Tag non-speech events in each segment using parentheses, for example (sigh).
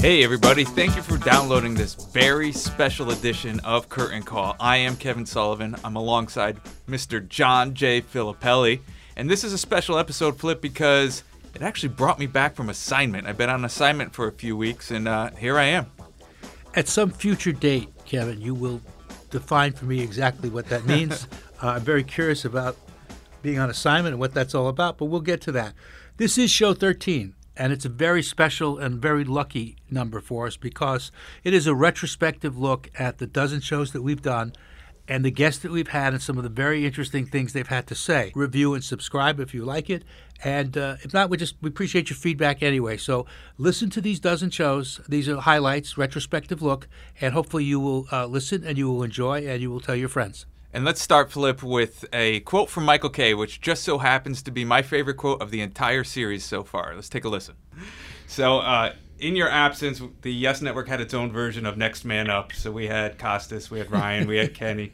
Hey, everybody, thank you for downloading this very special edition of Curtain Call. I am Kevin Sullivan. I'm alongside Mr. John J. Filippelli. And this is a special episode, Flip, because it actually brought me back from assignment. I've been on assignment for a few weeks, and uh, here I am. At some future date, Kevin, you will define for me exactly what that (laughs) means. uh, I'm very curious about being on assignment and what that's all about, but we'll get to that. This is show 13, and it's a very special and very lucky number for us because it is a retrospective look at the dozen shows that we've done and the guests that we've had and some of the very interesting things they've had to say. Review and subscribe if you like it, and uh, if not, we just we appreciate your feedback anyway. So listen to these dozen shows. These are highlights, retrospective look, and hopefully you will uh, listen and you will enjoy and you will tell your friends. And let's start, Flip, with a quote from Michael Kay, which just so happens to be my favorite quote of the entire series so far. Let's take a listen. So, uh, in your absence, the Yes Network had its own version of Next Man Up. So we had Costas, we had Ryan, we had Kenny.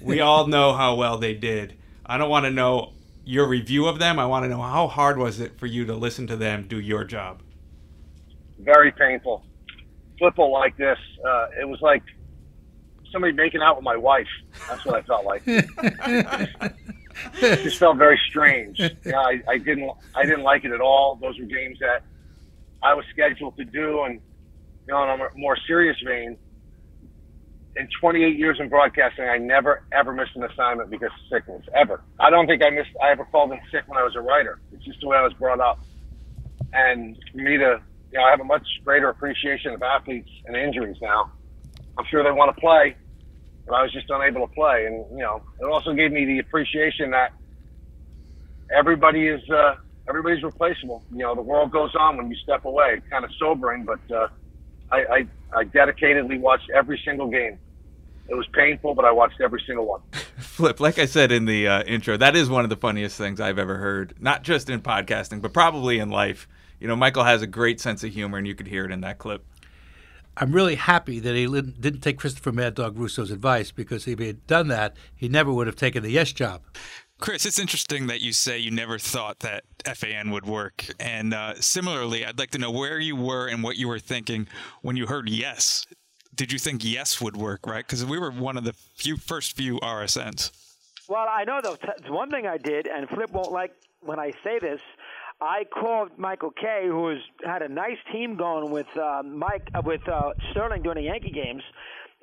We all know how well they did. I don't want to know your review of them. I want to know how hard was it for you to listen to them do your job. Very painful. Flipple like this. Uh, it was like somebody making out with my wife. That's what I felt like. it just felt very strange. Yeah, I, I didn't. I didn't like it at all. Those were games that I was scheduled to do, and you know, on a more serious vein, in 28 years in broadcasting, I never ever missed an assignment because of sickness ever. I don't think I missed. I ever called in sick when I was a writer. It's just the way I was brought up, and for me to, you know, I have a much greater appreciation of athletes and injuries now. I'm sure they want to play, but I was just unable to play, and you know, it also gave me the appreciation that everybody is. Uh, everybody's replaceable. You know, the world goes on when you step away. Kind of sobering, but uh, I, I, I dedicatedly watched every single game. It was painful, but I watched every single one. (laughs) Flip, like I said in the uh, intro, that is one of the funniest things I've ever heard, not just in podcasting, but probably in life. You know, Michael has a great sense of humor, and you could hear it in that clip. I'm really happy that he didn't take Christopher Mad Dog Russo's advice because if he had done that, he never would have taken the yes job. Chris, it's interesting that you say you never thought that FAN would work. And uh, similarly, I'd like to know where you were and what you were thinking when you heard yes. Did you think yes would work, right? Because we were one of the few first few RSNs. Well, I know though. One thing I did, and Flip won't like when I say this. I called Michael Kay, who has had a nice team going with uh, Mike uh, with uh, Sterling during the Yankee games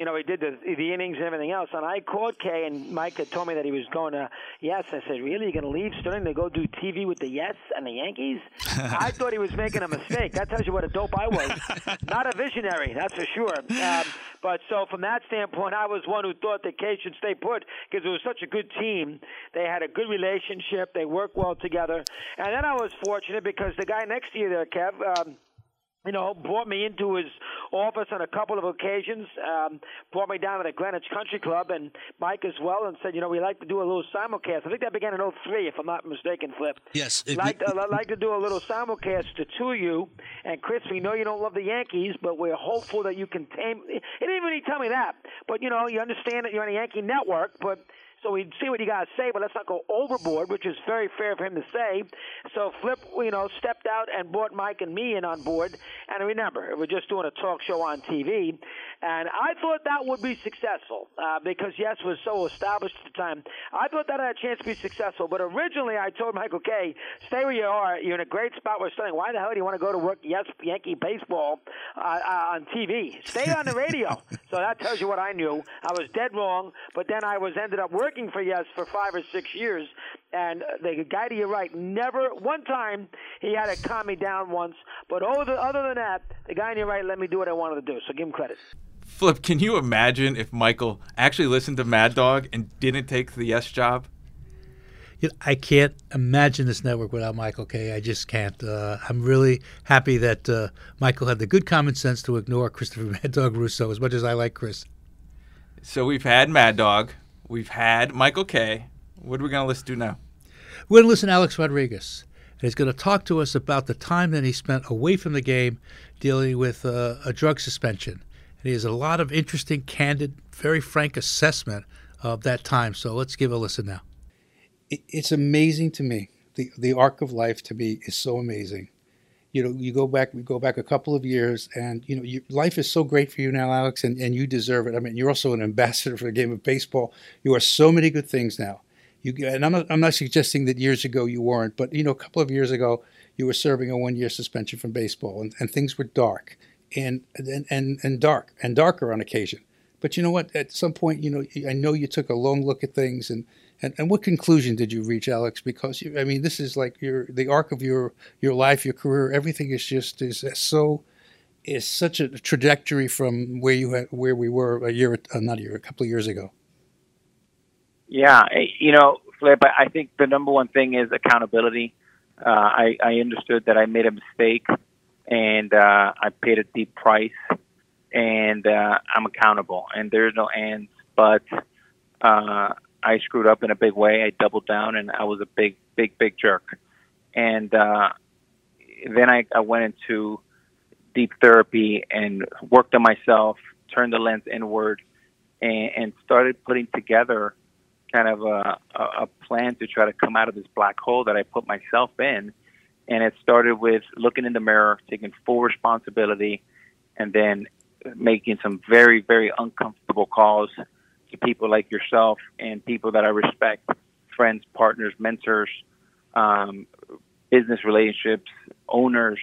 you know, he did the the innings and everything else. And I called Kay, and Mike had told me that he was going to Yes. I said, really? You're going to leave Sterling to go do TV with the Yes and the Yankees? (laughs) I thought he was making a mistake. That tells you what a dope I was. (laughs) Not a visionary, that's for sure. Um, but so from that standpoint, I was one who thought that Kay should stay put because it was such a good team. They had a good relationship. They worked well together. And then I was fortunate because the guy next to you there, Kev. Um, you know, brought me into his office on a couple of occasions, um, brought me down to the Greenwich Country Club and Mike as well, and said, you know, we like to do a little simulcast. I think that began in 03, if I'm not mistaken, Flip. Yes. Like, to, uh, like to do a little simulcast to two of you. And Chris, we know you don't love the Yankees, but we're hopeful that you can tame. He didn't even tell me that, but you know, you understand that you're on a Yankee network, but so we'd see what he got to say, but let's not go overboard, which is very fair for him to say. So Flip, you know, stepped out and brought Mike and me in on board. And remember, we're just doing a talk show on TV. And I thought that would be successful uh, because Yes was so established at the time. I thought that had a chance to be successful. But originally, I told Michael Kay, stay where you are. You're in a great spot. We're studying. Why the hell do you want to go to work Yes Yankee baseball uh, uh, on TV? Stay on the radio. (laughs) so that tells you what I knew. I was dead wrong. But then I was ended up working for Yes for five or six years. And the guy to your right never, one time, he had to calm me down once. But other, other than that, the guy on your right let me do what I wanted to do. So give him credit. Flip, can you imagine if Michael actually listened to Mad Dog and didn't take the yes job? I can't imagine this network without Michael Kay. I just can't. Uh, I'm really happy that uh, Michael had the good common sense to ignore Christopher (laughs) Mad Dog Russo as much as I like Chris. So we've had Mad Dog, we've had Michael Kay. What are we going to listen to now? We're going to listen to Alex Rodriguez. And he's going to talk to us about the time that he spent away from the game dealing with uh, a drug suspension and he has a lot of interesting, candid, very frank assessment of that time. So let's give a listen now. It's amazing to me. The, the arc of life to me is so amazing. You know, you go back, we go back a couple of years, and you know, life is so great for you now, Alex, and, and you deserve it. I mean, you're also an ambassador for the game of baseball. You are so many good things now. You and I'm not, I'm not suggesting that years ago you weren't, but you know, a couple of years ago you were serving a one-year suspension from baseball, and, and things were dark, and and and and dark and darker on occasion. But you know what? At some point, you know, I know you took a long look at things, and and, and what conclusion did you reach, Alex? Because you, I mean, this is like your the arc of your your life, your career. Everything is just is so is such a trajectory from where you had where we were a year, uh, not a year, a couple of years ago. Yeah, you know, Flip. I think the number one thing is accountability. Uh, I, I understood that I made a mistake, and uh, I paid a deep price, and uh, I'm accountable. And there's no ands, but uh, I screwed up in a big way. I doubled down, and I was a big, big, big jerk. And uh, then I, I went into deep therapy and worked on myself, turned the lens inward, and, and started putting together kind of a, a a plan to try to come out of this black hole that I put myself in. And it started with looking in the mirror, taking full responsibility, and then making some very, very uncomfortable calls people like yourself and people that I respect, friends, partners, mentors, um, business relationships, owners,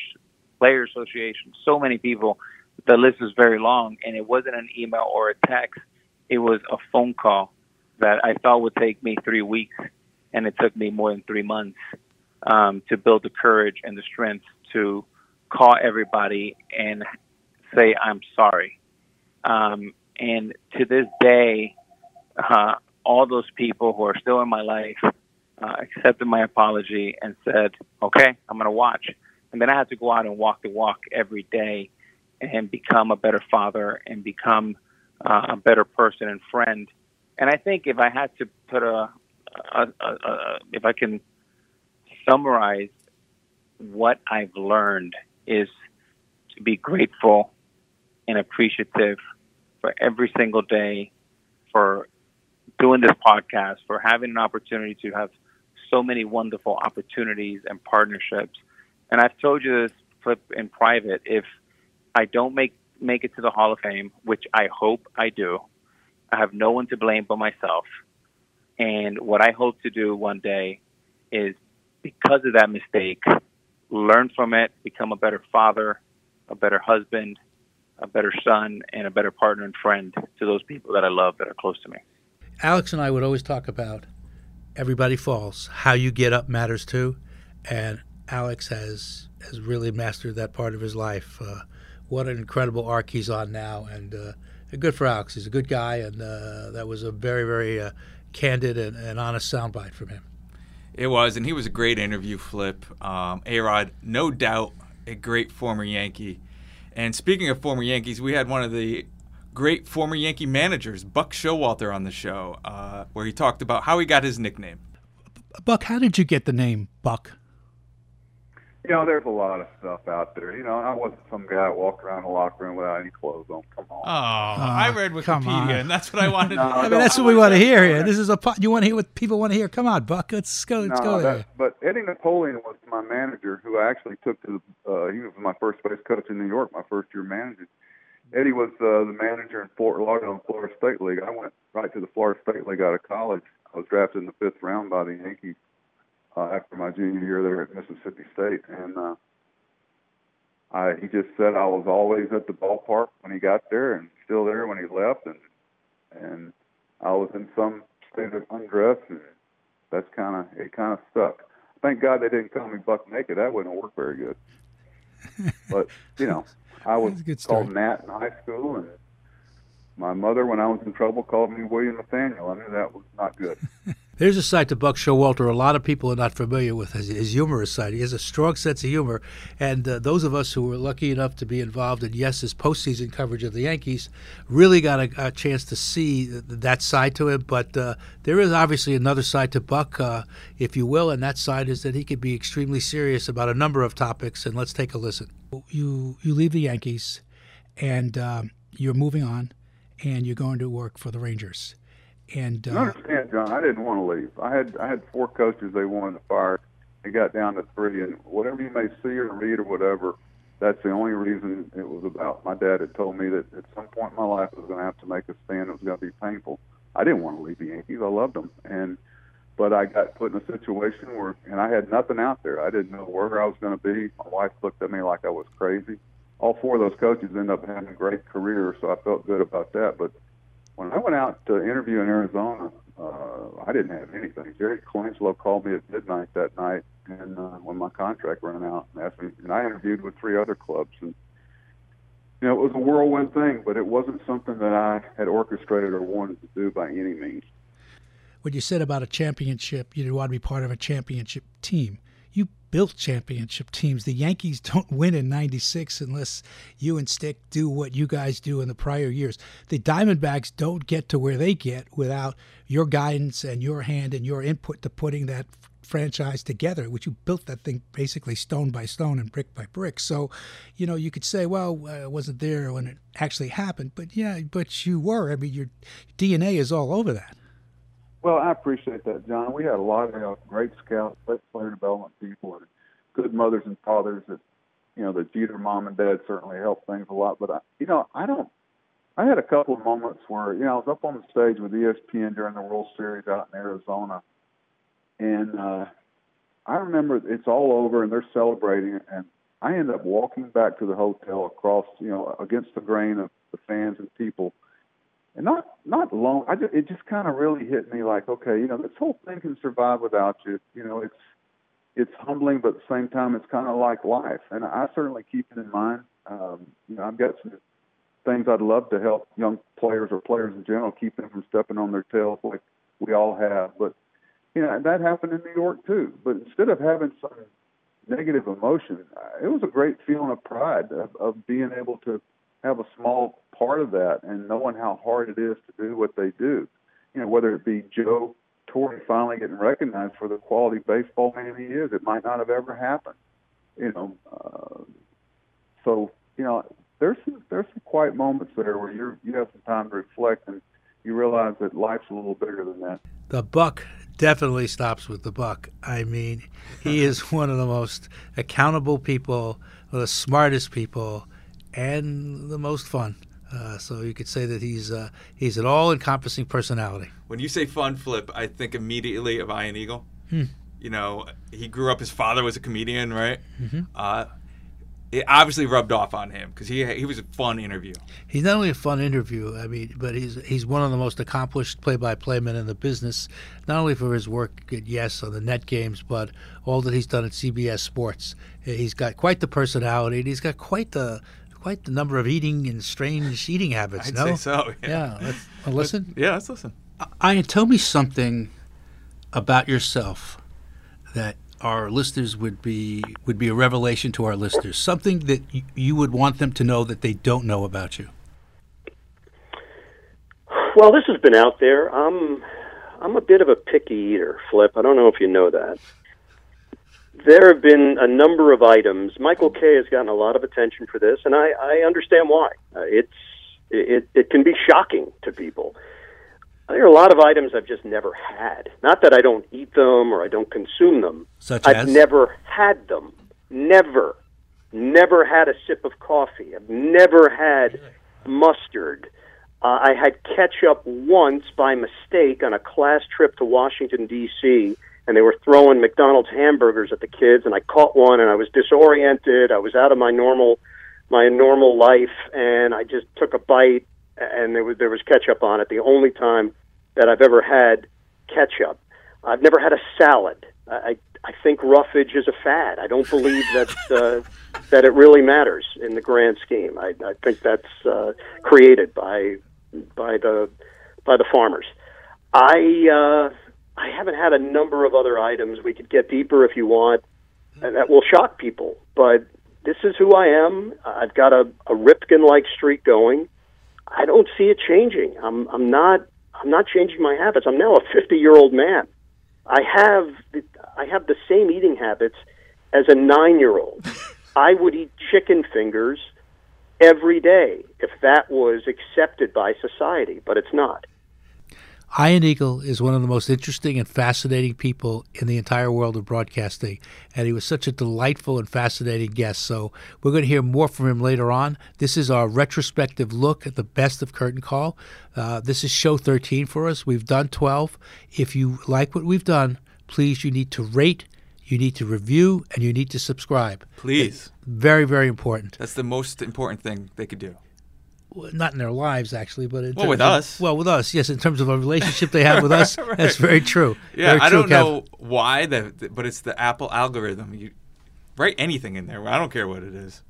player associations, so many people. The list is very long, and it wasn't an email or a text. It was a phone call that I thought would take me three weeks, and it took me more than three months um, to build the courage and the strength to call everybody and say I'm sorry. Um, and to this day, uh, all those people who are still in my life uh, accepted my apology and said, "Okay, I'm going to watch." And then I had to go out and walk the walk every day and become a better father and become uh, a better person and friend and I think if I had to put a, a, a, a if I can summarize what I've learned is to be grateful and appreciative for every single day for doing this podcast, for having an opportunity to have so many wonderful opportunities and partnerships. And I've told you this flip in private. If I don't make make it to the Hall of Fame, which I hope I do, I have no one to blame but myself. And what I hope to do one day is, because of that mistake, learn from it, become a better father, a better husband, a better son, and a better partner and friend to those people that I love that are close to me. Alex and I would always talk about everybody falls. How you get up matters too, and Alex has has really mastered that part of his life. Uh, what an incredible arc he's on now, and uh, good for Alex. He's a good guy, and uh, that was a very, very uh, candid and, and, honest soundbite from him. It was, and he was a great interview. Flip, um, A Rod, no doubt, a great former Yankee. And speaking of former Yankees, we had one of the great former Yankee managers, Buck Showalter, on the show, uh, where he talked about how he got his nickname. Buck, how did you get the name Buck? you know, there's a lot of stuff out there. You know, I wasn't some guy that walked around the locker room without any clothes on. Come on. Oh, I read Wikipedia, and that's what I wanted. (laughs) no, I mean, that's what we want to hear here. This is a you want to hear what people want to hear. Come on, Buck. Let's go. Let's no, go there. but Eddie Napoleon was my manager, who I actually took to. The, uh, he was my first base coach in New York, my first year managing. Eddie was uh, the manager in Fort Lauderdale, Florida State League. I went right to the Florida State League out of college. I was drafted in the fifth round by the Yankees uh, after my junior year there at Mississippi State, and uh, I, he just said I was always at the ballpark when he got there and still there when he left, and and I was in some state of undress, and that's kind of it. Kind of stuck. Thank God they didn't call me buck naked. That wouldn't work very good. But you know, I was called Nat in high school, and my mother, when I was in trouble, called me William Nathaniel. I knew that was not good. (laughs) There's a side to Buck Showalter a lot of people are not familiar with his, his humorous side. He has a strong sense of humor, and uh, those of us who were lucky enough to be involved in Yes's postseason coverage of the Yankees really got a, a chance to see that side to him. But uh, there is obviously another side to Buck, uh, if you will, and that side is that he could be extremely serious about a number of topics. And let's take a listen. You you leave the Yankees, and um, you're moving on, and you're going to work for the Rangers. And uh, you understand, John, I didn't want to leave. I had I had four coaches they wanted to fire, it got down to three. And whatever you may see or read or whatever, that's the only reason it was about. My dad had told me that at some point in my life I was going to have to make a stand. It was going to be painful. I didn't want to leave the Yankees. I loved them, and but I got put in a situation where, and I had nothing out there. I didn't know where I was going to be. My wife looked at me like I was crazy. All four of those coaches ended up having great careers, so I felt good about that. But when I went out to interview in Arizona, uh, I didn't have anything. Jerry Colangelo called me at midnight that night, and uh, when my contract ran out, and asked me, and I interviewed with three other clubs, and you know, it was a whirlwind thing, but it wasn't something that I had orchestrated or wanted to do by any means what you said about a championship, you did want to be part of a championship team. Built championship teams. The Yankees (laughs) don't win in 96 unless you and Stick do what you guys do in the prior years. The Diamondbacks don't get to where they get without your guidance and your hand and your input to putting that franchise together, which you built that thing basically stone by stone and brick by brick. So, you know, you could say, well, uh, I wasn't there when it actually happened, but yeah, but you were. I mean, your DNA is all over that. Well, I appreciate that, John. We had a lot of great scouts, great player development people, and good mothers and fathers that, you know, the Jeter mom and dad certainly helped things a lot. But, I, you know, I don't, I had a couple of moments where, you know, I was up on the stage with ESPN during the World Series out in Arizona. And uh, I remember it's all over and they're celebrating. And I end up walking back to the hotel across, you know, against the grain of the fans and people – and not not long. I just, it just kind of really hit me like, okay, you know, this whole thing can survive without you. You know, it's it's humbling, but at the same time, it's kind of like life, and I certainly keep it in mind. Um, you know, I've got some things I'd love to help young players or players in general keep them from stepping on their tails like we all have. But you know, that happened in New York too. But instead of having some negative emotion, it was a great feeling of pride of, of being able to have a small part of that and knowing how hard it is to do what they do. You know, whether it be Joe Torre finally getting recognized for the quality baseball man he is, it might not have ever happened. You know, uh, so you know, there's some, there's some quiet moments there where you you have some time to reflect and you realize that life's a little bigger than that. The buck definitely stops with the buck. I mean, he is (laughs) one of the most accountable people, the smartest people and the most fun. Uh, so you could say that he's uh, he's an all-encompassing personality. When you say fun flip, I think immediately of Ian Eagle. Hmm. You know, he grew up. His father was a comedian, right? Mm-hmm. Uh, it obviously rubbed off on him because he he was a fun interview. He's not only a fun interview, I mean, but he's he's one of the most accomplished play-by-play men in the business. Not only for his work at Yes on the net games, but all that he's done at CBS Sports. He's got quite the personality, and he's got quite the quite the number of eating and strange eating habits. I'd no, say so. Yeah, Yeah. let's, uh, listen. Yeah, let's listen. I, tell me something about yourself that our listeners would be would be a revelation to our listeners. Something that y- you would want them to know that they don't know about you. Well, this has been out there. I'm I'm a bit of a picky eater, Flip. I don't know if you know that. There have been a number of items. Michael Kay has gotten a lot of attention for this, and I, I understand why. Uh, it's it, it can be shocking to people. There are a lot of items I've just never had. Not that I don't eat them or I don't consume them. Such I've as? never had them. Never. Never had a sip of coffee. I've never had mustard. Uh, I had ketchup once by mistake on a class trip to Washington, D.C., and they were throwing McDonald's hamburgers at the kids, and I caught one, and I was disoriented. I was out of my normal my normal life, and I just took a bite, and there was there was ketchup on it. The only time that I've ever had ketchup. I've never had a salad. I I think roughage is a fad. I don't believe that (laughs) uh, that it really matters in the grand scheme. I, I think that's uh, created by by the by the farmers. I uh, I haven't had a number of other items. We could get deeper if you want, and that will shock people. But this is who I am. I've got a, a Ripken like streak going. I don't see it changing. I'm I'm not I'm not changing my habits. I'm now a (laughs) 50 year old man. I have I have the same eating habits as a nine year old. (laughs) I would eat chicken fingers every day if that was accepted by society, but it's not. Ian Eagle is one of the most interesting and fascinating people in the entire world of broadcasting, and he was such a delightful and fascinating guest. So we're going to hear more from him later on. This is our retrospective look at the best of Curtain Call. Uh, this is show 13 for us. We've done 12. If you like what we've done, please, you need to rate, you need to review, and you need to subscribe. Please. Very, very important. That's the most important thing they could do. Not in their lives actually, but in Well, with of- us. well, with us, yes. In terms of a relationship they have with (laughs) us, that's very true. Yeah, Very I true, don't Kev. know why, but it's the Apple algorithm. You write anything in there. I don't care what it is.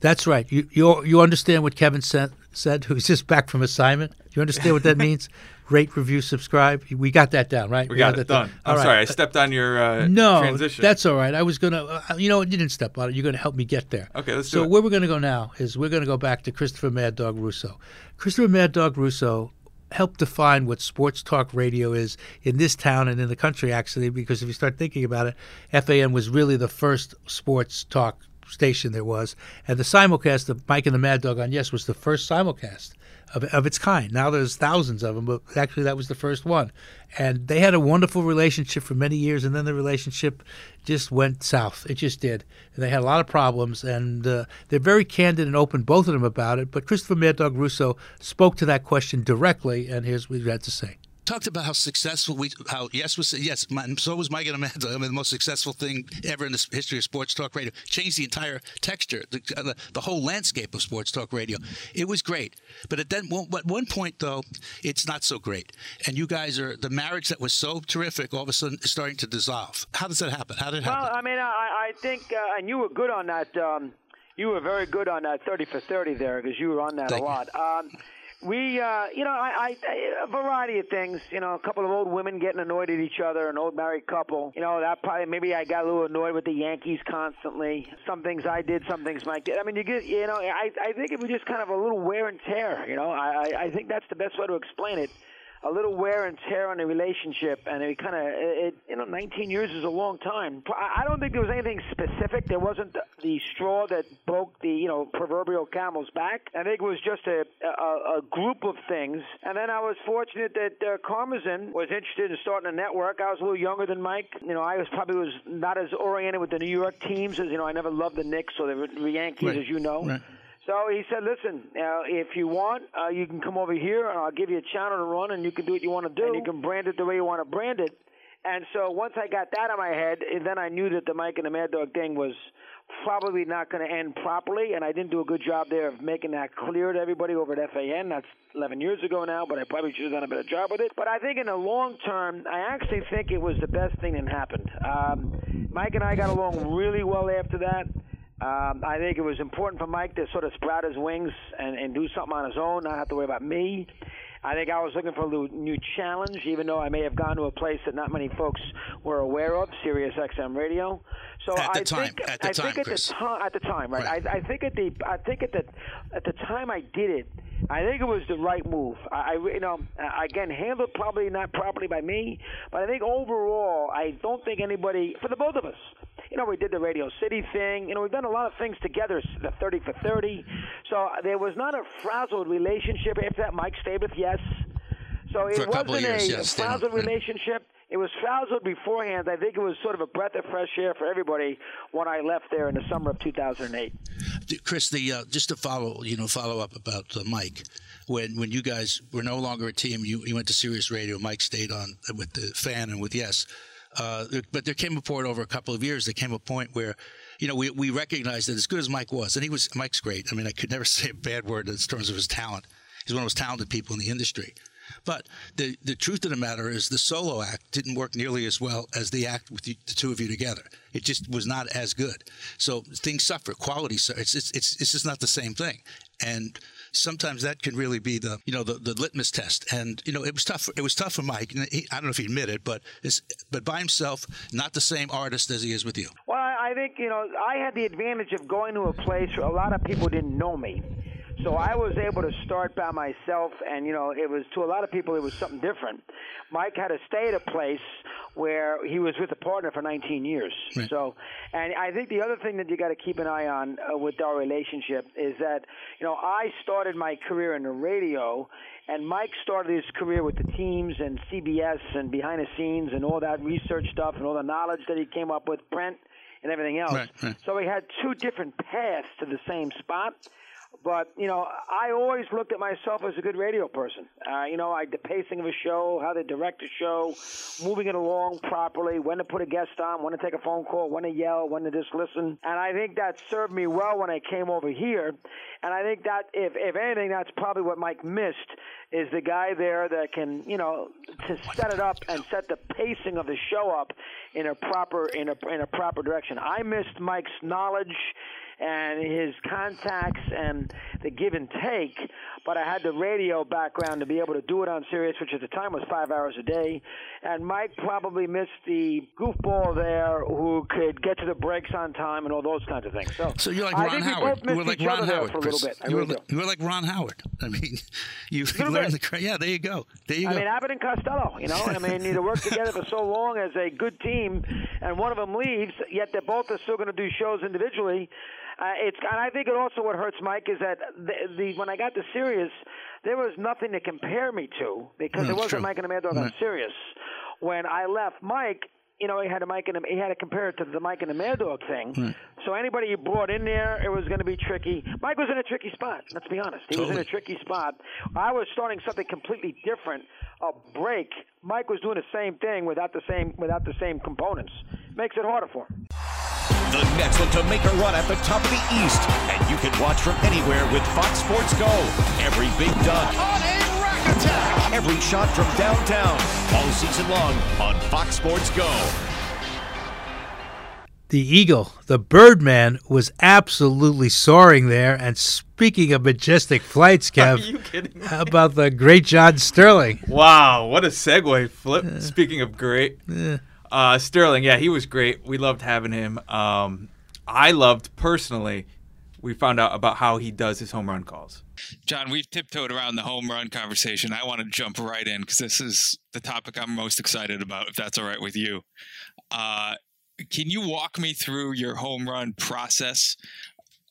That's right. You you you understand what Kevin said? Said who's just back from assignment. You understand what that means? (laughs) Rate, review, subscribe. We got that down, right? We got that it done. All I'm right. sorry, I stepped on your uh, no, transition. that's all right. I was gonna, uh, you know, you didn't step on it. You're gonna help me get there. Okay, let's so do it. So where we're gonna go now is we're gonna go back to Christopher Mad Dog Russo. Christopher Mad Dog Russo helped define what sports talk radio is in this town and in the country, actually, because if you start thinking about it, FAN was really the first sports talk station there was, and the simulcast of Mike and the Mad Dog on Yes was the first simulcast of, of its kind. Now there's thousands of them, but actually that was the first one. And they had a wonderful relationship for many years, and then the relationship just went south. It just did. And they had a lot of problems, and uh, they're very candid and open, both of them, about it. But Christopher Mad Dog Russo spoke to that question directly, and here's what he had to say. Talked about how successful we, how yes was yes, my, so was Mike and Amanda. (laughs) I mean, the most successful thing ever in the history of sports talk radio. Changed the entire texture, the, uh, the, the whole landscape of sports talk radio. It was great, but at then one, at one point though, it's not so great. And you guys are the marriage that was so terrific, all of a sudden is starting to dissolve. How does that happen? How did it Well, happen? I mean, I, I think, uh, and you were good on that. Um, you were very good on that 30 for 30 there because you were on that Thank a lot. Um, we, uh, you know, I, I, a variety of things. You know, a couple of old women getting annoyed at each other, an old married couple. You know, that probably maybe I got a little annoyed with the Yankees constantly. Some things I did, some things Mike did. I mean, you get, you know, I, I think it was just kind of a little wear and tear. You know, I, I, I think that's the best way to explain it a little wear and tear on the relationship, and it kind of, it, you know, 19 years is a long time. I don't think there was anything specific. There wasn't the, the straw that broke the, you know, proverbial camel's back. I think it was just a, a, a group of things. And then I was fortunate that uh, Karmazin was interested in starting a network. I was a little younger than Mike. You know, I was probably was not as oriented with the New York teams as, you know, I never loved the Knicks or the, the Yankees, Right. as you know. Right. So he said, "Listen, if you want, uh, you can come over here, and I'll give you a channel to run, and you can do what you want to do, and you can brand it the way you want to brand it." And so once I got that in my head, then I knew that the Mike and the Mad Dog thing was probably not going to end properly, and I didn't do a good job there of making that clear to everybody over at FAN. That's 11 years ago now, but I probably should have done a better job with it. But I think in the long term, I actually think it was the best thing that happened. Um, Mike and I got along really well after that. Um, I think it was important for Mike to sort of sprout his wings and, and do something on his own, not have to worry about me. I think I was looking for a new challenge, even though I may have gone to a place that not many folks were aware of, Sirius XM Radio. So At the I time, think at the I time, think at Chris. the time, at the time, right? Right. I, I think at the I think at the at the time I did it, I think it was the right move. I, I you know again handled probably not properly by me, but I think overall I don't think anybody for the both of us. You know, we did the Radio City thing. You know, we've done a lot of things together, the 30 for 30. So uh, there was not a frazzled relationship after that. Mike stayed with Yes. So it For a couple of wasn't years, a yes, frazzled right. relationship. It was frazzled beforehand. I think it was sort of a breath of fresh air for everybody when I left there in the summer of 2008. Chris, the uh, just to follow, you know, follow up about uh, Mike. When when you guys were no longer a team, you, you went to Sirius Radio. Mike stayed on with the fan and with Yes. Uh, but there came a point over a couple of years. There came a point where, you know, we, we recognized that as good as Mike was, and he was Mike's great. I mean, I could never (laughs) say a bad word in terms of his talent. He's one of the most talented people in the industry. But the the truth of the matter is, the solo act didn't work nearly as well as the act with the, the two of you together. It just was not as good. So things suffer. Quality. su- It's it's it's, it's just not the same thing. And sometimes that can really be the you know the, the litmus test. And you know it was tough. It was tough for Mike. He, I don't know if he admitted, it, but it's, but by himself, not the same artist as he is with you. Well, I think you know I had the advantage of going to a place where a lot of people didn't know me, so I was able to start by myself, and you know it was to a lot of people it was something different. Mike had to stay at a place where he was with a partner for 19 years. Right. So, and I think the other thing that you got to keep an eye on uh, with our relationship is that, you know, I started my career in the radio, and Mike started his career with the teams and CBS and behind the scenes and all that research stuff and all the knowledge that he came up with, Brent and everything else. Right, right. So we had two different paths to the same spot. But you know, I always looked at myself as a good radio person. Uh, you know, I the pacing of a show, how to direct a show, moving it along properly, when to put a guest on, when to take a phone call, when to yell, when to just listen. And I think that served me well when I came over here. And I think that if if anything, that's probably what Mike missed is the guy there that can you know to set it up and set the pacing of the show up in a proper in a in a proper direction. I missed Mike's knowledge and his contacts and the give and take. But I had the radio background to be able to do it on Sirius, which at the time was five hours a day. And Mike probably missed the goofball there who could get to the breaks on time and all those kinds of things. So, So you're like I Ron Howard. You were like Ron Howard, for a little bit. I You were, really you were like Ron Howard. I mean, (laughs) you learned bit. the yeah. There you go. There you I go. mean, Abbott and Costello, you know, I mean, they work together for so long as a good team, and one of them leaves, yet they're both are still going to do shows individually. Uh, it's, and I think it also what hurts Mike is that the, the when I got to Sirius, there was nothing to compare me to because No, there wasn't true. Mike and mm. the Mad Dog on Right. Sirius. When I left Mike, you know, he had a Mike and a, he had to compare it to the Mike and the Mad Dog thing. Mm. So anybody you brought in there, it was going to be tricky. Mike was in a tricky spot. Let's be honest. He was in a tricky spot. I was starting something completely different. A break. Mike was doing the same thing without the same without the same components. Makes it harder for him. The Nets look to make a run at the top of the East, and you can watch from anywhere with Fox Sports Go. Every big dunk, On a rack attack. every shot from downtown, all season long on Fox Sports Go. The eagle, the Birdman, was absolutely soaring there. And speaking of majestic flights, (laughs) Kev, Are you kidding? me? how about the great John Sterling? Wow, what a segue flip. Speaking of great, uh, Sterling, yeah, he was great. We loved having him. Um, I loved personally. We found out about how he does his home run calls. John, we've tiptoed around the home run conversation. I want to jump right in because this is the topic I'm most excited about, if that's all right with you. Uh, can you walk me through your home run process?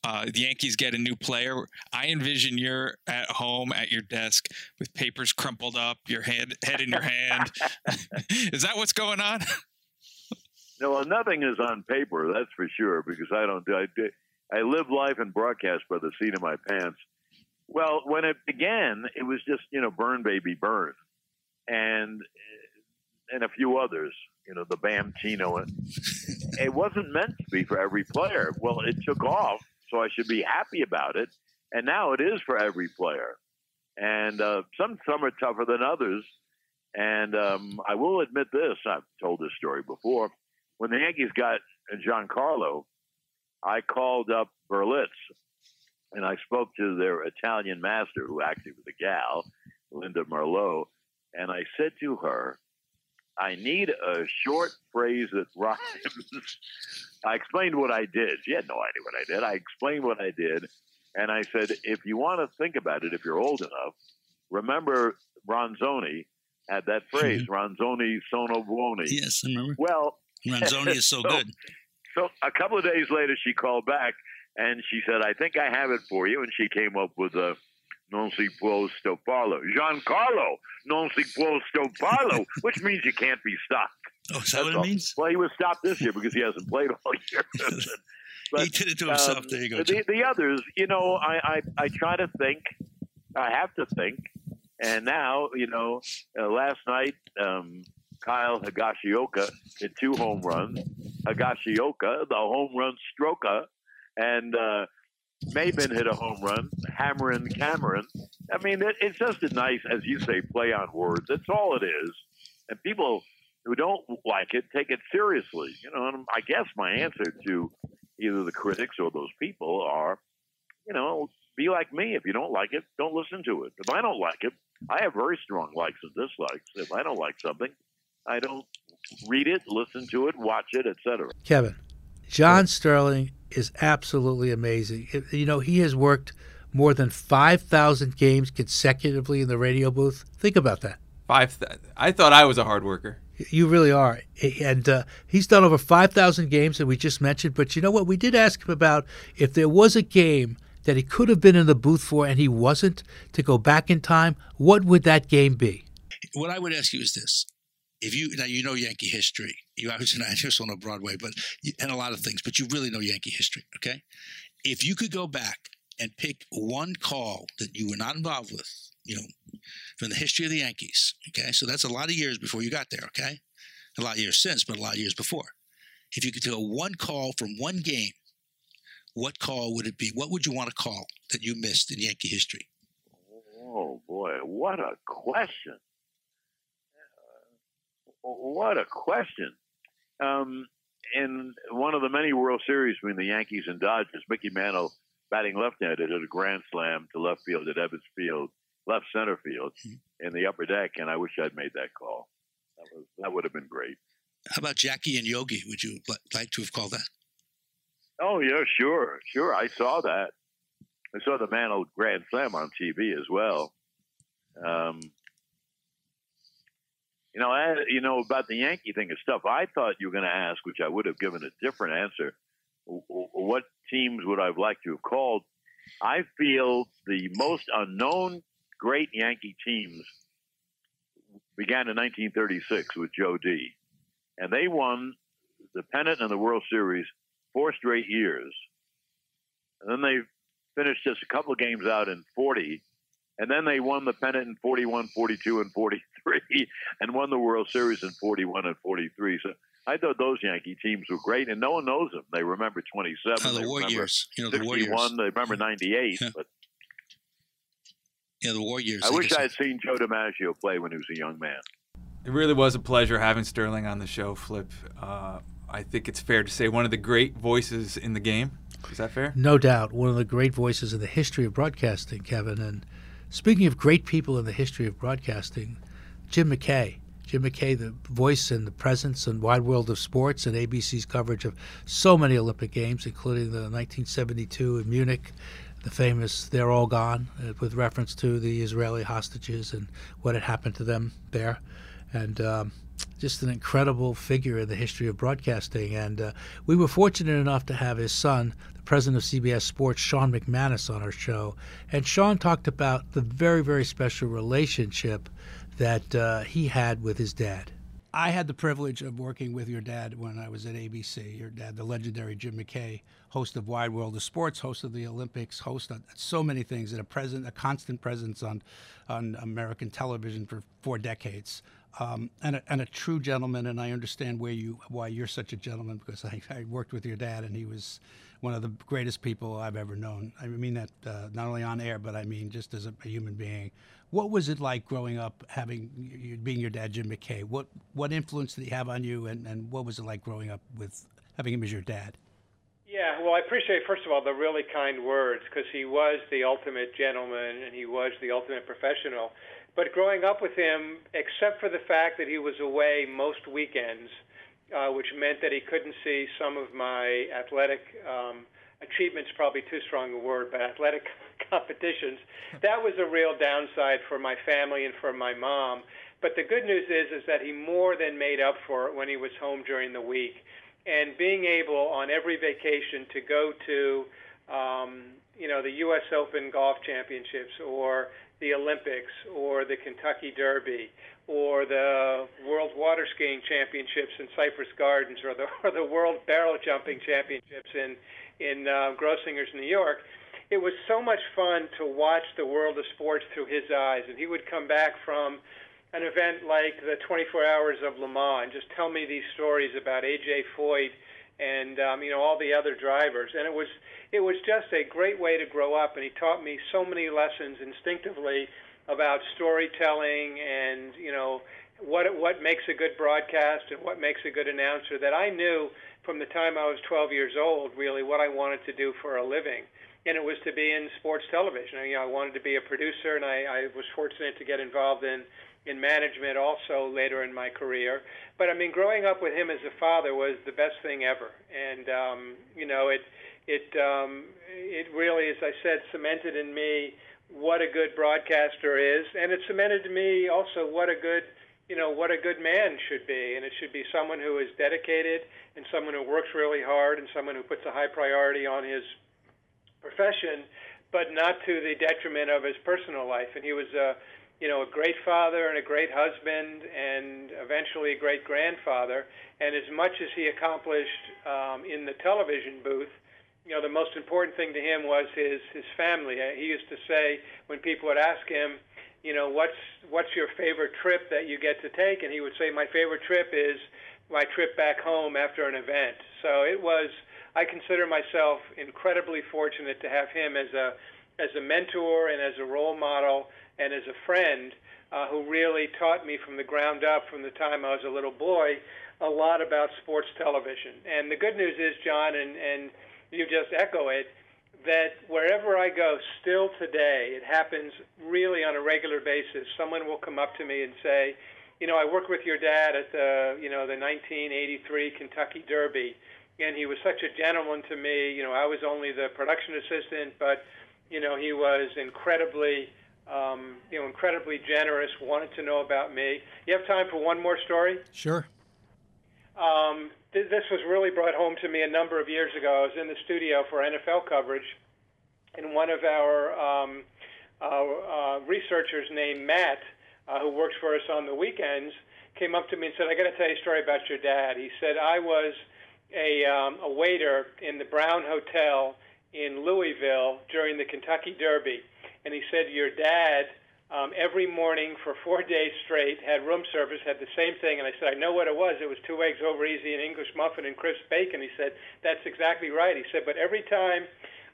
Uh, the Yankees get a new player. I envision you're at home at your desk with papers crumpled up, your head head in your hand. (laughs) is that what's going on? (laughs) No, well, nothing is on paper, that's for sure, because I don't do. I, I live life and broadcast by the seat of my pants. Well, when it began, it was just you know, burn baby burn, and and a few others, you know, the Bam Tino. It wasn't meant to be for every player. Well, it took off, so I should be happy about it, and now it is for every player. And uh, some some are tougher than others. And um, I will admit this: I've told this story before. When the Yankees got Giancarlo, I called up Berlitz and I spoke to their Italian master, who actually was a gal, Linda Merlot, and I said to her, I need a short phrase that rhymes. I explained what I did. She had no idea what I did. I explained what I did, and I said, if you want to think about it, if you're old enough, remember Ronzoni had that mm-hmm. phrase, Ronzoni sono buoni. yes, I remember. Well, Ronzoni is (laughs) so good. so a couple of days later, she called back and she said, "I think I have it for you." And she came up with a non si può stopparlo, Giancarlo non si può stopparlo, (laughs) which means you can't be stopped. Oh, is that what it all. means? Well, he was stopped this year because he hasn't played all year. (laughs) but, he did it to himself. um, there you go. The, the others, you know, I, I I try to think. I have to think, and now, you know, uh, last night, um, Kyle Higashioka hit two home runs. Higashioka, the home run stroker, and uh, Maybin hit a home run. Hammering Cameron. I mean, it, it's just a nice, as you say, play on words. That's all it is. And people who don't like it take it seriously. You know, and I guess my answer to either the critics or those people are, you know, be like me. If you don't like it, don't listen to it. If I don't like it, I have very strong likes and dislikes. If I don't like something, I don't read it, listen to it, watch it, etc. Kevin, John Sterling is absolutely amazing. It- You know, he has worked more than 5,000 games consecutively in the radio booth. Think about that. Five. Th- I thought I was a hard worker. You really are. And uh, he's done over 5,000 games that we just mentioned. But you know what? We did ask him about if there was a game that he could have been in the booth for and he wasn't to go back in time, what would that game be? What I would ask you is this. If you now you know Yankee history, you obviously (laughs) not just on a Broadway, but and a lot of things, but you really know Yankee history. Okay, if you could go back and pick one call that you were not involved with, you know, from the history of the Yankees. Okay, so that's a lot of years before you got there. Okay, a lot of years since, but a lot of years before. If you could do one call from one game, what call would it be? What would you want to call that you missed in Yankee history? Oh boy, what a question! Uh, what a question! Um, in one of the many World Series between the Yankees and Dodgers, Mickey Mantle batting left-handed hit a grand slam to left field at Ebbets Field left center field in the upper deck, and I wish I'd made that call. That was that would have been great. How about Jackie and Yogi? Would you like to have called that? Oh yeah, sure, sure. I saw that. I saw the Mantle Grand Slam on TV as well. Um, you know, I, you know about the Yankee thing and stuff. I thought you were going to ask, which I would have given a different answer. What teams would I've liked to have called? I feel the most unknown great Yankee teams began in 1936 with Joe D. And they won the pennant and the World Series four straight years. And then they finished just a couple of games out in 40. And then they won the pennant in 41, 42, and 43, and won the World Series in 41 and 43. So I thought those Yankee teams were great, and no one knows them. They remember 27. Oh, the they war years. You know, the 61, war years. They remember 98, Yeah. but Yeah, the war years. I I wish. I had seen Joe DiMaggio play when he was a young man. It really was a pleasure having Sterling on the show, Flip. Uh, I think it's fair to say one of the great voices in the game. Is that fair? No doubt, one of the great voices in the history of broadcasting, Kevin. And speaking of great people in the history of broadcasting, Jim McKay. Jim McKay, the voice and the presence and wide world of sports and ABC's coverage of so many Olympic Games, including the 1972 in Munich, the famous "They're All Gone," uh, with reference to the Israeli hostages and what had happened to them there, and um, just an incredible figure in the history of broadcasting. And uh, we were fortunate enough to have his son, the president of CBS Sports, Sean McManus, on our show. And Sean talked about the very, very special relationship that uh, he had with his dad. I had the privilege of working with your dad when I was at ABC. Your dad, the legendary Jim McKay, host of Wide World of Sports, host of the Olympics, host of so many things, and a present, a constant presence on on American television for four decades. Um, and, a, and a true gentleman, and I understand where you why you're such a gentleman because I, I worked with your dad, and he was one of the greatest people I've ever known. I mean that uh, not only on air, but I mean just as a, a human being. What was it like growing up, having you- being your dad, Jim McKay? What what influence did he have on you, and, and what was it like growing up with having him as your dad? Yeah, well, I appreciate first of all the really kind words because he was the ultimate gentleman and he was the ultimate professional. But growing up with him, except for the fact that he was away most weekends, uh, which meant that he couldn't see some of my athletic um, achievements, probably too strong a word, but athletic (laughs) competitions, that was a real downside for my family and for my mom. But the good news is, is that he more than made up for it when he was home during the week and being able on every vacation to go to um, you know the U.S. Open golf championships or the Olympics or the Kentucky Derby or the World Water Skiing Championships in Cypress Gardens or the (laughs) or the World Barrel Jumping Championships in in uh, Grossinger's, New York. It was so much fun to watch the world of sports through his eyes, and he would come back from an event like the 24 Hours of Le Mans and just tell me these stories about AJ Foyt and um, you know all the other drivers. And it was it was just a great way to grow up. And he taught me so many lessons instinctively about storytelling and you know what what makes a good broadcast and what makes a good announcer. That I knew from the time I was 12 years old really what I wanted to do for a living. And it was to be in sports television. You know, I wanted to be a producer, and I, I was fortunate to get involved in in management also later in my career. But I mean, growing up with him as a father was the best thing ever, and um, you know, it it um, it really, as I said, cemented in me what a good broadcaster is, and it cemented in me also what a good you know, what a good man should be. And it should be someone who is dedicated and someone who works really hard and someone who puts a high priority on his profession, but not to the detriment of his personal life. And he was a, you know, a great father and a great husband and eventually a great grandfather. And as much as he accomplished um, in the television booth, you know, the most important thing to him was his his family. He used to say when people would ask him, you know, what's what's your favorite trip that you get to take, and he would say, my favorite trip is my trip back home after an event. So it was. I consider myself incredibly fortunate to have him as a as a mentor and as a role model and as a friend uh, who really taught me from the ground up from the time I was a little boy a lot about sports television. And the good news is, John, and and you just echo it, that wherever I go, still today, it happens really on a regular basis. Someone will come up to me and say, you know, I worked with your dad at the, you know, the 1983 Kentucky Derby, and he was such a gentleman to me. You know, I was only the production assistant, but, you know, he was incredibly, um, you know, incredibly generous. Wanted to know about me. You have time for one more story? Sure. Um, this was really brought home to me a number of years ago. I was in the studio for NFL coverage, and one of our um, uh, uh, researchers named Matt, uh, who works for us on the weekends, came up to me and said, "I got to tell you a story about your dad." He said, "I was a, um, a waiter in the Brown Hotel in Louisville during the Kentucky Derby, and he said your dad." Um, every morning for four (laughs) days straight, had room service, had the same thing. And I said, I know what it was. It was two eggs over easy, an English muffin, and crisp bacon. He said, That's exactly right. He said, But every time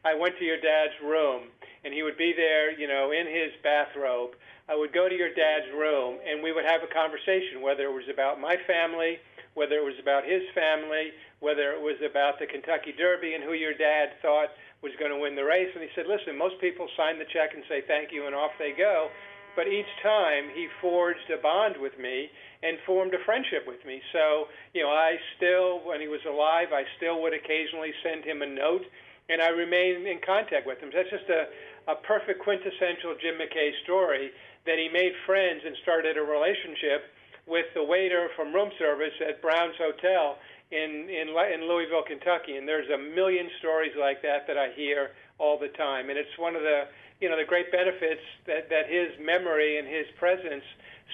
I went to your dad's room, and he would be there, you know, in his bathrobe, I would go to your dad's room, and we would have a conversation, whether it was about my family, whether it was about his family, whether it was about the Kentucky Derby, and who your dad thought was going to win the race. And he said, listen, most people sign the check and say thank you, and off they go. But each time he forged a bond with me and formed a friendship with me. So, you know, I still, when he was alive, I still would occasionally send him a note, and I remain in contact with him. That's just a, a perfect quintessential Jim McKay story that he made friends and started a relationship with the waiter from room service at Brown's Hotel in in in Louisville, Kentucky, and there's a million stories like that that I hear all the time, and it's one of the you know the great benefits that that his memory and his presence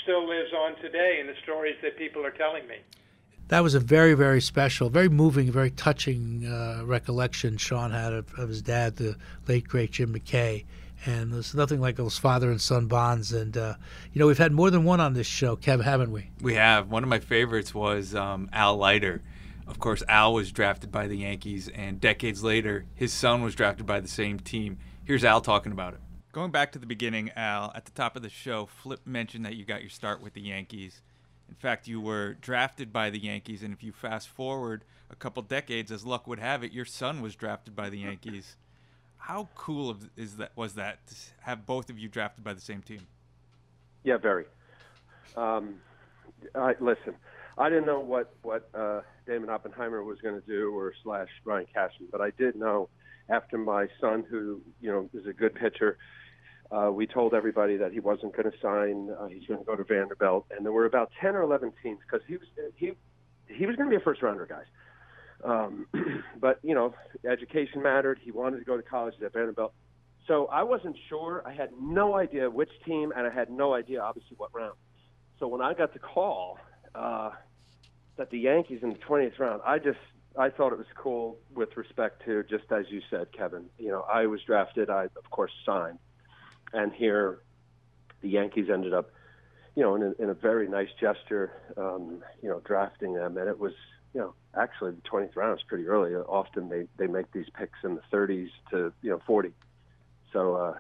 still lives on today in the stories that people are telling me. That was a very, very special, very moving, very touching uh, recollection Sean had of, of his dad, the late great Jim McKay and there's nothing like those father and son bonds. And uh, you know, we've had more than one on this show, Kev, haven't we? We have. One of my favorites was um, Al Leiter. Of course, Al was drafted by the Yankees, and decades later, his son was drafted by the same team. Here's Al talking about it. Going back to the beginning, Al, at the top of the show, Flip mentioned that you got your start with the Yankees. In fact, you were drafted by the Yankees, and if you fast forward a couple decades, as luck would have it, your son was drafted by the Yankees. (laughs) How cool is that? Was that to have both of you drafted by the same team? Yeah, very. Um, I, listen, I didn't know what what uh, Damon Oppenheimer was going to do or slash Brian Cashman, but I did know after my son, who you know is a good pitcher, uh, we told everybody that he wasn't going to sign. Uh, he's going to go to Vanderbilt, and there were about ten or eleven teams because he was he he was going to be a first rounder, guys. Um, (clears throat) but you know, education mattered. He wanted to go to college at Vanderbilt. So I wasn't sure. I had no idea which team, and I had no idea, obviously, what round. So when I got the call uh, that the Yankees in the 20th round, I just I thought it was cool with respect to just as you said, Kevin. You know, I was drafted. I of course signed, and here the Yankees ended up, you know, in a, in a very nice gesture, um, you know, drafting them, and it was you know, actually the 20th round is pretty early. Often they, they make these picks in the 30s to, you know, 40. So uh,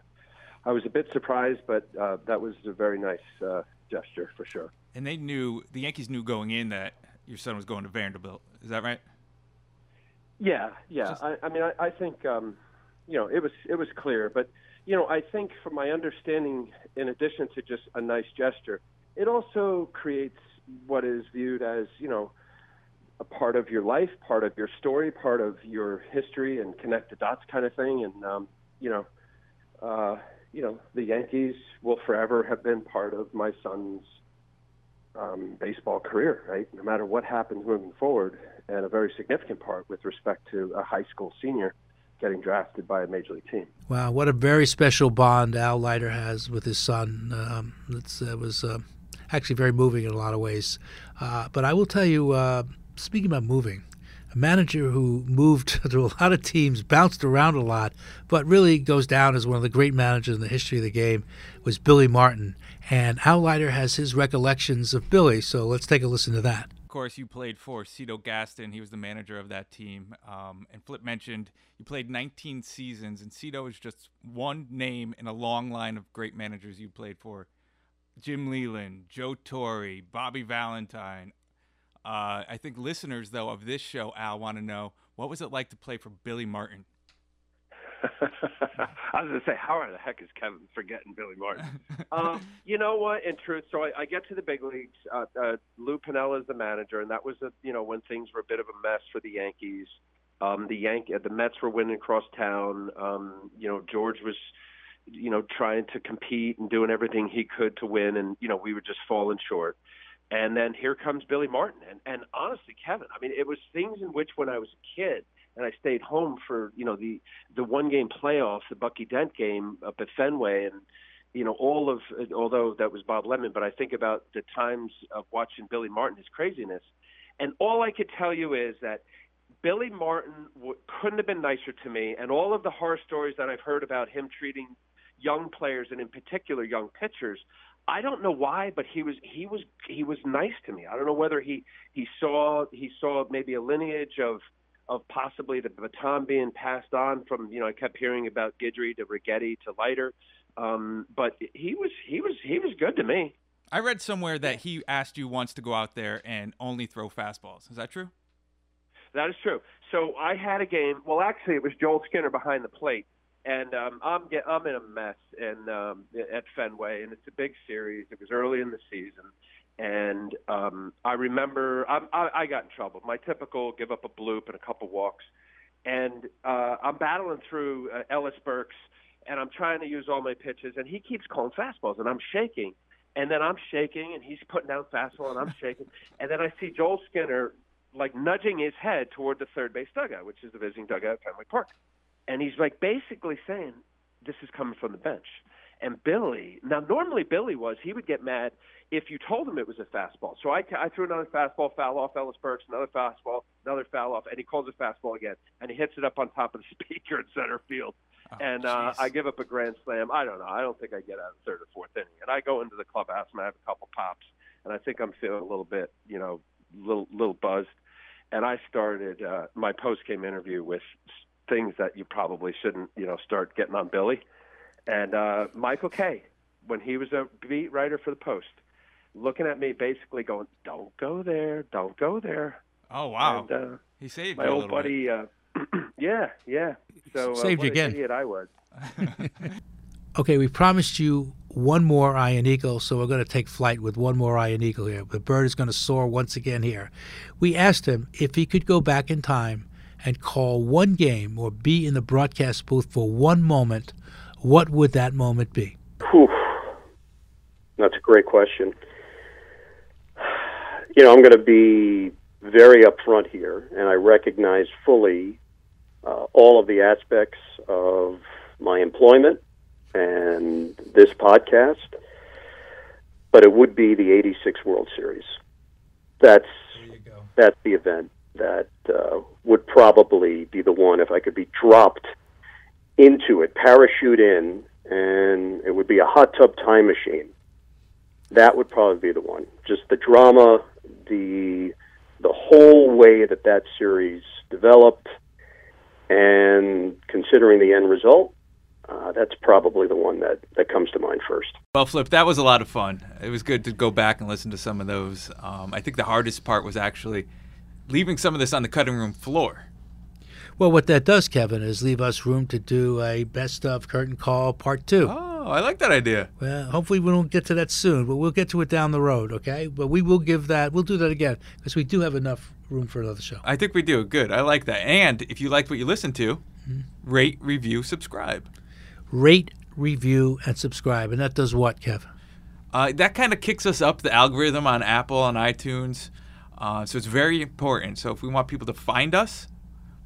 I was a bit surprised, but uh, that was a very nice uh, gesture for sure. And they knew, the Yankees knew going in that your son was going to Vanderbilt. Is that right? Yeah, yeah. Just... I, I mean, I, I think, um, you know, it was it was clear, but you know, I think from my understanding, in addition to just a nice gesture, it also creates what is viewed as, you know, a part of your life, part of your story, part of your history, and connect the dots kind of thing. And um, you know, uh, you know, the Yankees will forever have been part of my son's um, baseball career, right? No matter what happens moving forward, and a very significant part with respect to a high school senior getting drafted by a major league team. Wow, what a very special bond Al Leiter has with his son. Um, it was uh, actually very moving in a lot of ways. Uh, but I will tell you, uh, speaking about moving, a manager who moved (laughs) to a lot of teams, bounced around a lot, but really goes down as one of the great managers in the history of the game was Billy Martin. And Al Leiter has his recollections of Billy, so let's take a listen to that. Of course, you played for Cito Gaston. He was the manager of that team. Um, and Flip mentioned you played 19 seasons, and Cito is just one name in a long line of great managers you played for. Jim Leyland, Joe Torre, Bobby Valentine. Uh, I think listeners, though, of this show, Al, want to know what was it like to play for Billy Martin? (laughs) I was going to say, how the heck is Kevin forgetting Billy Martin? (laughs) um, you know what? In truth, so I, I get to the big leagues. Uh, uh, Lou Piniella is the manager, and that was a, you know when things were a bit of a mess for the Yankees. Um, the Yank, the Mets were winning across town. Um, you know, George was, you know, trying to compete and doing everything he could to win, and you know, we were just falling short. And then here comes Billy Martin, and and honestly, Kevin, I mean, it was things in which when I was a kid and I stayed home for you know the the one game playoffs, the Bucky Dent game up at Fenway, and you know all of although that was Bob Lemon, but I think about the times of watching Billy Martin, his craziness, and all I could tell you is that Billy Martin w- couldn't have been nicer to me, and all of the horror stories that I've heard about him treating young players and in particular young pitchers. I don't know why, but he was he was he was nice to me. I don't know whether he he saw he saw maybe a lineage of of possibly the baton being passed on from you know I kept hearing about Guidry to Righetti to Leiter, um, but he was he was he was good to me. I read somewhere that he asked you once to go out there and only throw fastballs. Is that true? That is true. So I had a game. Well, actually, it was Joel Skinner behind the plate, and um, I'm get, I'm in a mess and um, at Fenway, and it's a big series. It was early in the season, and um, I remember I, I, I got in trouble. My typical give up a bloop and a couple walks, and uh, I'm battling through uh, Ellis Burks, and I'm trying to use all my pitches, and he keeps calling fastballs, and I'm shaking, and then I'm shaking, and he's putting down fastball, and I'm (laughs) shaking, and then I see Joel Skinner like nudging his head toward the third base dugout, which is the visiting dugout at Fenway Park, and he's like basically saying, "This is coming from the bench." And Billy, now normally Billy was he would get mad if you told him it was a fastball. So I, I threw another fastball, foul off Ellis Burks, another fastball, another foul off, and he calls a fastball again, and he hits it up on top of the (laughs) speaker in center field. Oh, and uh, I give up a grand slam. I don't know. I don't think I get out of third or fourth inning. And I go into the clubhouse and I have a couple pops, and I think I'm feeling a little bit, you know, little little buzzed. And I started uh, my post game interview with things that you probably shouldn't, you know, start getting on Billy. And uh, Michael Kay, when he was a beat writer for the Post, looking at me, basically going, "Don't go there, don't go there." Oh wow! And, uh, he saved my you old buddy. Uh, (clears throat) yeah, yeah. So uh, saved you again. Idiot I was. (laughs) okay, we promised you one more Iron Eagle, so we're going to take flight with one more Iron Eagle here. The bird is going to soar once again here. We asked him if he could go back in time and call one game or be in the broadcast booth for one moment. What would that moment be? Whew. That's a great question (sighs) you know, I'm going to be very upfront here, and I recognize fully uh, all of the aspects of my employment and this podcast, but it would be the 86 World Series. That's that's the event that uh, would probably be the one if I could be dropped into it, parachute in, and it would be a hot tub time machine. That would probably be the one. Just the drama, the the whole way that that series developed, and considering the end result, uh, that's probably the one that, that comes to mind first. Well, Flip, that was a lot of fun. It was good to go back and listen to some of those. Um, I think the hardest part was actually leaving some of this on the cutting room floor. Well, what that does, Kevin, is leave us room to do a best of curtain call part two. Oh. I like that idea. Well, hopefully we don't get to that soon, but we'll get to it down the road, okay? But we will give that, we'll do that again because we do have enough room for another show. I think we do. Good. I like that. And if you liked what you listened to, mm-hmm. rate, review, subscribe. Rate, review, and subscribe. And that does what, Kevin? Uh, that kind of kicks us up the algorithm on Apple on iTunes. Uh, so it's very important. So if we want people to find us,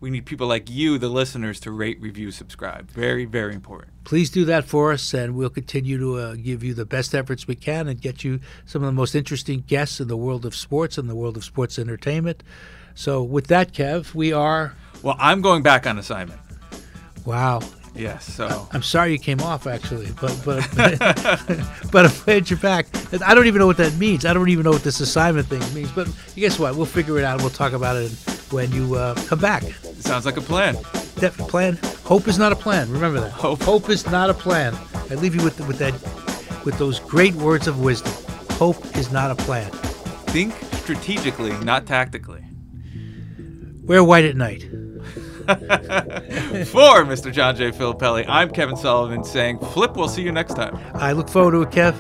we need people like you, the listeners, to rate, review, subscribe. Very, very important. Please do that for us, and we'll continue to uh, give you the best efforts we can and get you some of the most interesting guests in the world of sports and the world of sports entertainment. So, with that, Kev, we are. Well, I'm going back on assignment. Wow. Yes. So I'm sorry you came off, actually, but but (laughs) but I'm glad you're back. I don't even know what that means. I don't even know what this assignment thing means. But guess what? We'll figure it out. and We'll talk about it when you uh, come back. sounds like a plan. That plan. Hope is not a plan. Remember that. Hope. Hope is not a plan. I leave you with with that with those great words of wisdom. Hope is not a plan. Think strategically, not tactically. Wear white at night. For Mr. John J. Filippelli, I'm Kevin Sullivan saying, Flip, we'll see you next time. I look forward to it, Kev.